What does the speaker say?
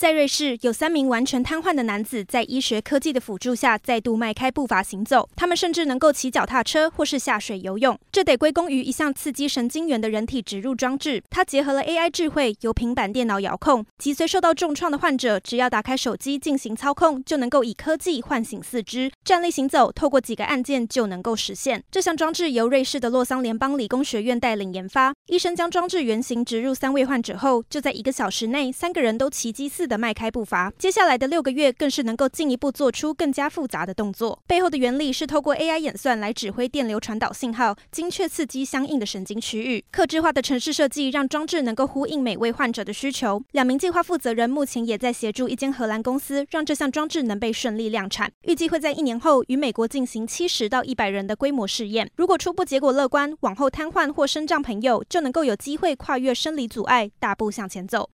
在瑞士，有三名完全瘫痪的男子在医学科技的辅助下，再度迈开步伐行走。他们甚至能够骑脚踏车或是下水游泳。这得归功于一项刺激神经元的人体植入装置，它结合了 AI 智慧，由平板电脑遥控。脊髓受到重创的患者，只要打开手机进行操控，就能够以科技唤醒四肢，站立行走，透过几个按键就能够实现。这项装置由瑞士的洛桑联邦理工学院带领研发。医生将装置原型植入三位患者后，就在一个小时内，三个人都奇迹似的迈开步伐，接下来的六个月更是能够进一步做出更加复杂的动作。背后的原理是透过 AI 演算来指挥电流传导信号，精确刺激相应的神经区域。客制化的城市设计让装置能够呼应每位患者的需求。两名计划负责人目前也在协助一间荷兰公司，让这项装置能被顺利量产。预计会在一年后与美国进行七十到一百人的规模试验。如果初步结果乐观，往后瘫痪或身障朋友就能够有机会跨越生理阻碍，大步向前走。